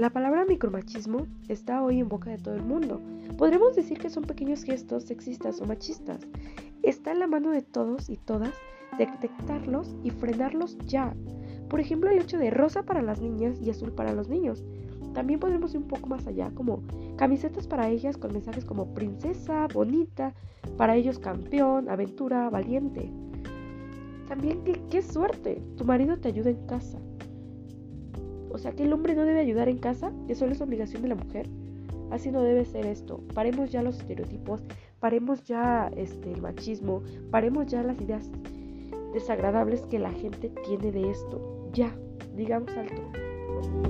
La palabra micromachismo está hoy en boca de todo el mundo. Podremos decir que son pequeños gestos sexistas o machistas. Está en la mano de todos y todas detectarlos y frenarlos ya. Por ejemplo, el hecho de rosa para las niñas y azul para los niños. También podremos ir un poco más allá, como camisetas para ellas con mensajes como princesa, bonita, para ellos campeón, aventura, valiente. También qué, qué suerte, tu marido te ayuda en casa. O sea que el hombre no debe ayudar en casa, que solo es obligación de la mujer. Así no debe ser esto. Paremos ya los estereotipos, paremos ya este, el machismo, paremos ya las ideas desagradables que la gente tiene de esto. Ya, digamos alto.